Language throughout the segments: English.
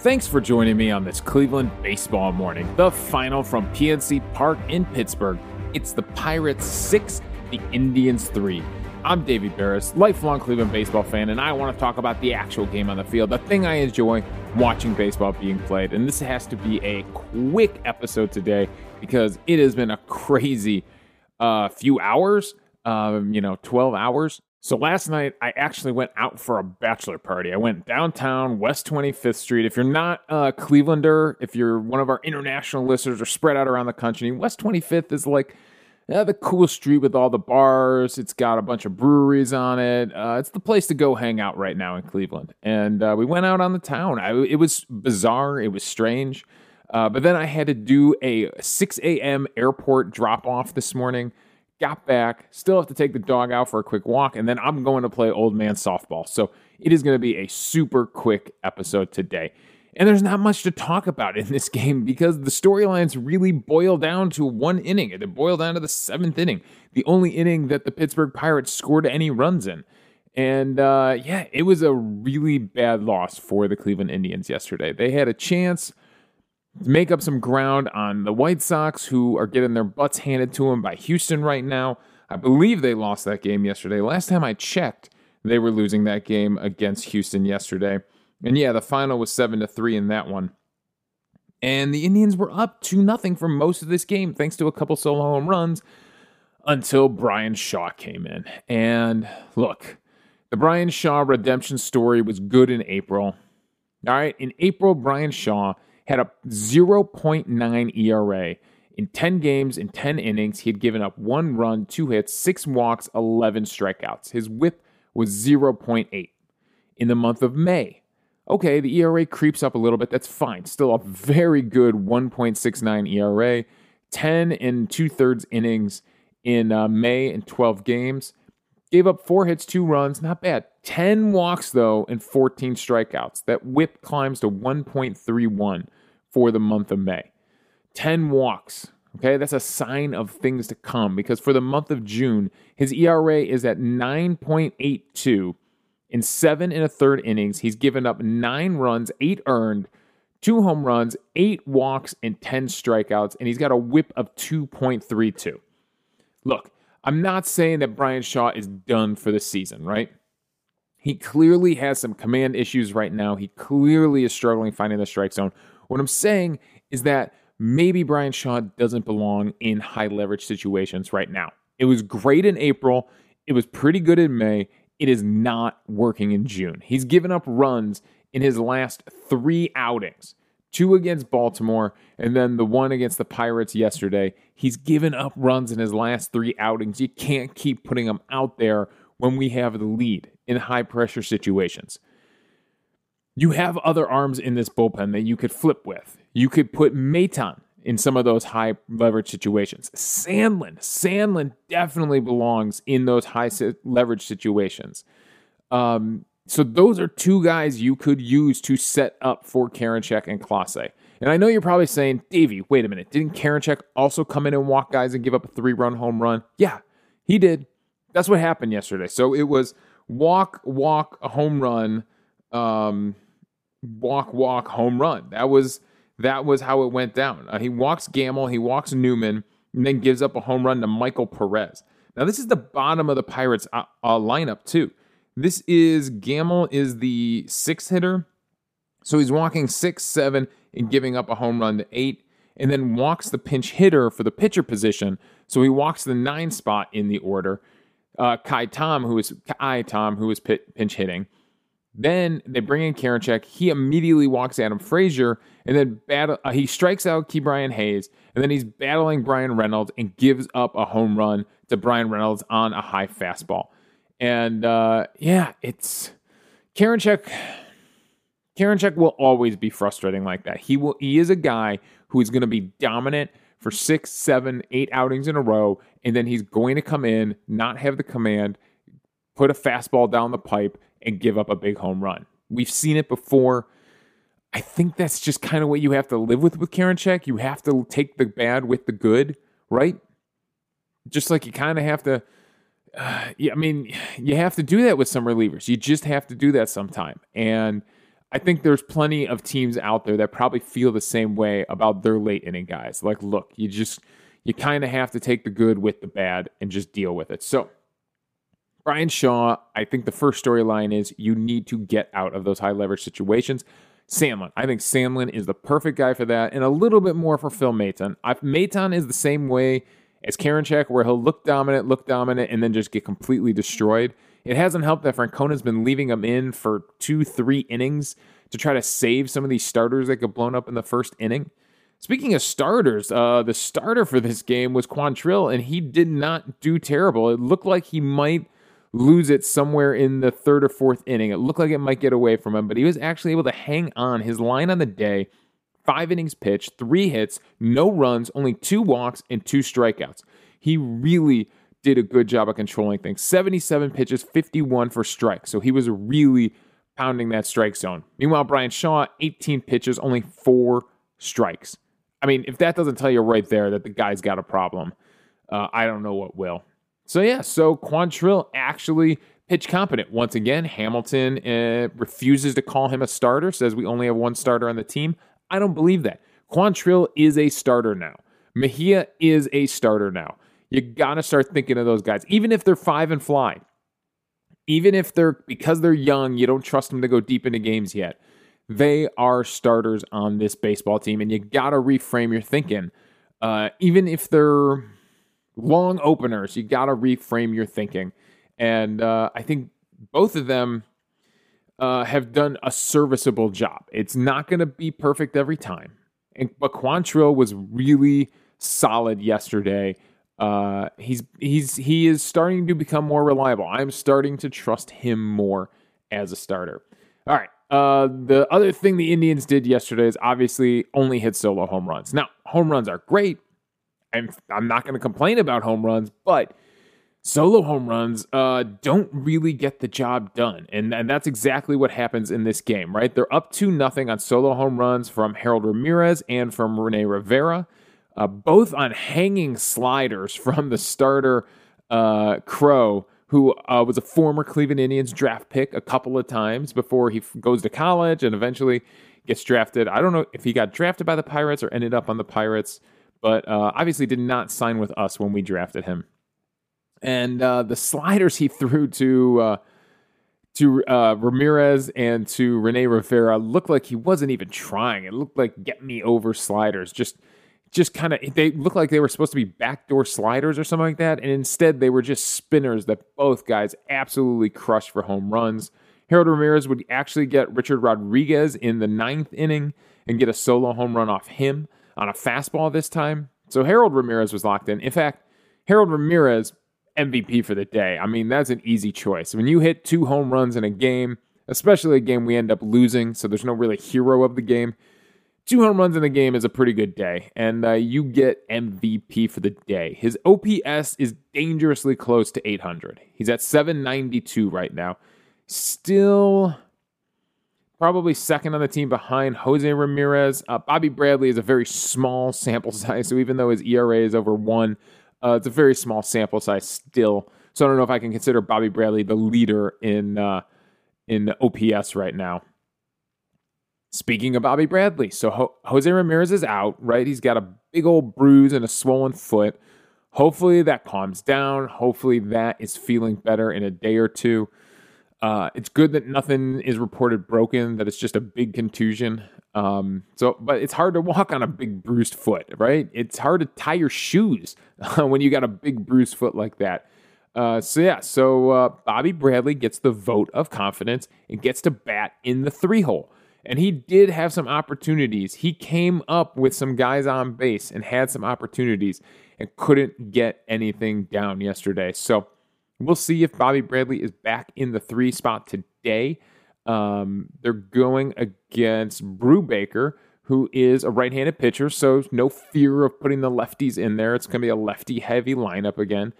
Thanks for joining me on this Cleveland baseball morning. The final from PNC Park in Pittsburgh. It's the Pirates 6, the Indians 3. I'm David Berris, lifelong Cleveland baseball fan, and I want to talk about the actual game on the field, the thing I enjoy watching baseball being played. And this has to be a quick episode today because it has been a crazy uh, few hours, um, you know, 12 hours so last night, I actually went out for a bachelor party. I went downtown, West 25th Street. If you're not a Clevelander, if you're one of our international listeners or spread out around the country, West 25th is like uh, the cool street with all the bars. It's got a bunch of breweries on it. Uh, it's the place to go hang out right now in Cleveland. And uh, we went out on the town. I, it was bizarre. It was strange. Uh, but then I had to do a 6 a.m. airport drop off this morning got back, still have to take the dog out for a quick walk, and then I'm going to play old man softball. So it is going to be a super quick episode today. And there's not much to talk about in this game because the storylines really boil down to one inning. They boil down to the seventh inning, the only inning that the Pittsburgh Pirates scored any runs in. And uh, yeah, it was a really bad loss for the Cleveland Indians yesterday. They had a chance make up some ground on the White Sox, who are getting their butts handed to them by Houston right now. I believe they lost that game yesterday. Last time I checked, they were losing that game against Houston yesterday. And yeah, the final was 7 to 3 in that one. And the Indians were up 2 nothing for most of this game thanks to a couple solo home runs until Bryan Shaw came in. And look, the Bryan Shaw redemption story was good in April. All right, in April Bryan Shaw had a 0.9 ERA. In 10 games, in 10 innings, he had given up one run, two hits, six walks, 11 strikeouts. His whip was 0.8. In the month of May, okay, the ERA creeps up a little bit. That's fine. Still a very good 1.69 ERA. 10 and two thirds innings in uh, May in 12 games. Gave up four hits, two runs. Not bad. 10 walks, though, and 14 strikeouts. That whip climbs to 1.31 for the month of May. 10 walks. Okay, that's a sign of things to come because for the month of June, his ERA is at 9.82 in seven and a third innings. He's given up nine runs, eight earned, two home runs, eight walks, and 10 strikeouts, and he's got a whip of 2.32. Look, I'm not saying that Bryan Shaw is done for the season, right? He clearly has some command issues right now. He clearly is struggling finding the strike zone. What I'm saying is that maybe Bryan Shaw doesn't belong in high leverage situations right now. It was great in April. It was pretty good in May. It is not working in June. He's given up runs in his last three outings two against Baltimore, and then the one against the Pirates yesterday. He's given up runs in his last three outings. You can't keep putting him out there when we have the lead in high pressure situations. You have other arms in this bullpen that you could flip with. You could put Maton in some of those high leverage situations. Sandlin, Sandlin definitely belongs in those high leverage situations. Um, so those are two guys you could use to set up for Karinchak and Clase. And I know you're probably saying, Davey, wait a minute. Didn't Karinchak also come in and walk guys and give up a three run home run? Yeah, he did. That's what happened yesterday. So it was walk, walk, a home run, um, walk, walk, home run. That was that was how it went down. Uh, he walks Gamel, he walks Newman, and then gives up a home run to Michael Perez. Now this is the bottom of the Pirates uh, uh, lineup too. This is Gamel is the six hitter, so he's walking six, seven, and giving up a home run to eight, and then walks the pinch hitter for the pitcher position. So he walks the nine spot in the order. Uh, Ka'ai Tom, who is Ka'ai Tom, who is pinch hitting. Then they bring in Karinchak. He immediately walks Adam Frazier, and then battle. Uh, he strikes out Ke'Bryan Hayes, and then he's battling Bryan Reynolds and gives up a home run to Bryan Reynolds on a high fastball. And uh, yeah, it's Karinchak. Karinchak will always be frustrating like that. He will. He is a guy who is going to be dominant for six, seven, eight outings in a row, and then he's going to come in, not have the command, put a fastball down the pipe, and give up a big home run. We've seen it before. I think that's just kind of what you have to live with with Karinchak. You have to take the bad with the good, right? Just like you kind of have to. Uh, yeah, I mean, you have to do that with some relievers. You just have to do that sometime. And I think there's plenty of teams out there that probably feel the same way about their late inning guys. Like, look, you just you kind of have to take the good with the bad and just deal with it. So, Bryan Shaw, I think the first storyline is you need to get out of those high leverage situations. Sandlin, I think Sandlin is the perfect guy for that, and a little bit more for Phil Maton. Maton is the same way as Karinchak, where he'll look dominant, look dominant, and then just get completely destroyed. It hasn't helped that Francona's been leaving him in for two, three innings to try to save some of these starters that get blown up in the first inning. Speaking of starters, uh, the starter for this game was Quantrill, and he did not do terrible. It looked like he might lose it somewhere in the third or fourth inning. It looked like it might get away from him, but he was actually able to hang on. His line on the day five innings pitched, three hits, no runs, only two walks, and two strikeouts. He really did a good job of controlling things. 77 pitches, 51 for strikes. So he was really pounding that strike zone. Meanwhile, Bryan Shaw, 18 pitches, only four strikes. I mean, if that doesn't tell you right there that the guy's got a problem, uh, I don't know what will. So yeah, so Quantrill actually pitch competent. Once again, Hamilton uh, refuses to call him a starter, says we only have one starter on the team. I don't believe that. Quantrill is a starter now. Mejia is a starter now. You got to start thinking of those guys, even if they're five and fly. Even if they're, because they're young, you don't trust them to go deep into games yet. They are starters on this baseball team, and you got to reframe your thinking. Uh, even if they're long openers, you got to reframe your thinking. And uh, I think both of them uh, have done a serviceable job. It's not going to be perfect every time, and, but Quantrill was really solid yesterday. Uh, he's he's he is starting to become more reliable. I'm starting to trust him more as a starter. All right. Uh, the other thing the Indians did yesterday is obviously only hit solo home runs. Now, home runs are great. I'm I'm not going to complain about home runs, but solo home runs uh, don't really get the job done. And, and that's exactly what happens in this game, right? They're up to nothing on solo home runs from Harold Ramirez and from Rene Rivera, uh, both on hanging sliders from the starter uh, Crowe, who uh, was a former Cleveland Indians draft pick a couple of times before he f- goes to college and eventually gets drafted. I don't know if he got drafted by the Pirates or ended up on the Pirates, but uh, obviously did not sign with us when we drafted him and uh, the sliders he threw to uh, to uh, Ramirez and to Rene Rivera looked like he wasn't even trying. It looked like get me over sliders, just just kind of they looked like they were supposed to be backdoor sliders or something like that, and instead they were just spinners that both guys absolutely crushed for home runs. Harold Ramirez would actually get Richard Rodriguez in the ninth inning and get a solo home run off him on a fastball this time. So Harold Ramirez was locked in. In fact, Harold Ramirez MVP for the day. I mean, that's an easy choice. When you hit two home runs in a game, especially a game we end up losing, so there's no really hero of the game, two home runs in a game is a pretty good day, and uh, you get MVP for the day. His OPS is dangerously close to 800. He's at 792 right now. Still probably second on the team behind Jose Ramirez. Uh, Bobby Bradley is a very small sample size, so even though his ERA is over one, uh, it's a very small sample size still, so I don't know if I can consider Bobby Bradley the leader in uh, in OPS right now. Speaking of Bobby Bradley, so Ho- Jose Ramirez is out, right? He's got a big old bruise and a swollen foot. Hopefully that calms down. Hopefully that is feeling better in a day or two. Uh, it's good that nothing is reported broken, that it's just a big contusion. Um, so, but it's hard to walk on a big bruised foot, right? It's hard to tie your shoes when you got a big bruised foot like that. Uh, so yeah, so uh, Bobby Bradley gets the vote of confidence and gets to bat in the three hole. And he did have some opportunities. He came up with some guys on base and had some opportunities and couldn't get anything down yesterday. So We'll see if Bobby Bradley is back in the three spot today. Um, they're going against Brubaker, who is a right handed pitcher, so no fear of putting the lefties in there. It's going to be a lefty heavy lineup again.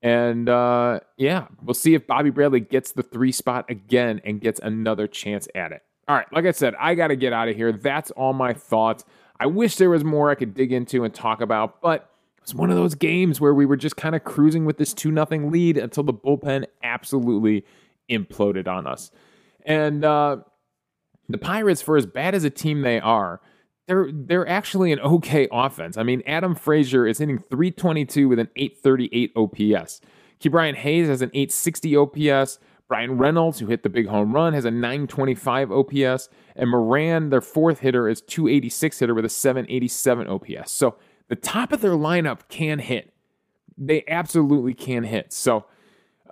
And uh, yeah, we'll see if Bobby Bradley gets the three spot again and gets another chance at it. All right, like I said, I got to get out of here. That's all my thoughts. I wish there was more I could dig into and talk about, but it's one of those games where we were just kind of cruising with this 2 nothing lead until the bullpen absolutely imploded on us. And uh, the Pirates, for as bad as a team they are, they're they're actually an okay offense. I mean, Adam Frazier is hitting 322 with an 838 OPS. Ke'Bryan Hayes has an 860 OPS. Bryan Reynolds, who hit the big home run, has a 925 OPS. And Moran, their fourth hitter, is 286 hitter with a 787 OPS. So the top of their lineup can hit. They absolutely can hit. So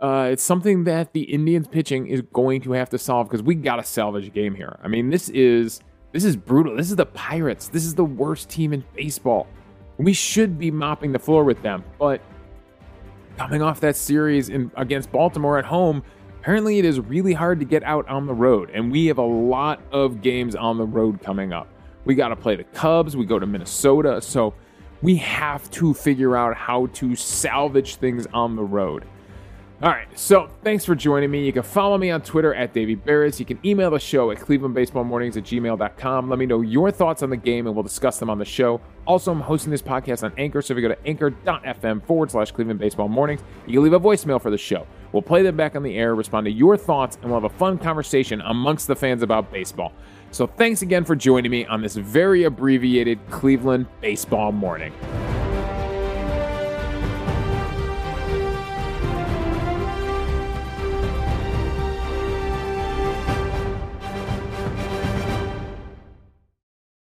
uh, it's something that the Indians pitching is going to have to solve because we got to salvage a game here. I mean, this is this is brutal. This is the Pirates. This is the worst team in baseball. We should be mopping the floor with them, but coming off that series in, against Baltimore at home, apparently it is really hard to get out on the road, and we have a lot of games on the road coming up. We got to play the Cubs. We go to Minnesota, so we have to figure out how to salvage things on the road. All right, so thanks for joining me. You can follow me on Twitter at Davey Berris. You can email the show at clevelandbaseballmornings at gmail.com. Let me know your thoughts on the game and we'll discuss them on the show. Also, I'm hosting this podcast on Anchor, so if you go to anchor.fm forward slash Cleveland Baseball Mornings, you can leave a voicemail for the show. We'll play them back on the air, respond to your thoughts, and we'll have a fun conversation amongst the fans about baseball. So thanks again for joining me on this very abbreviated Cleveland Baseball Morning.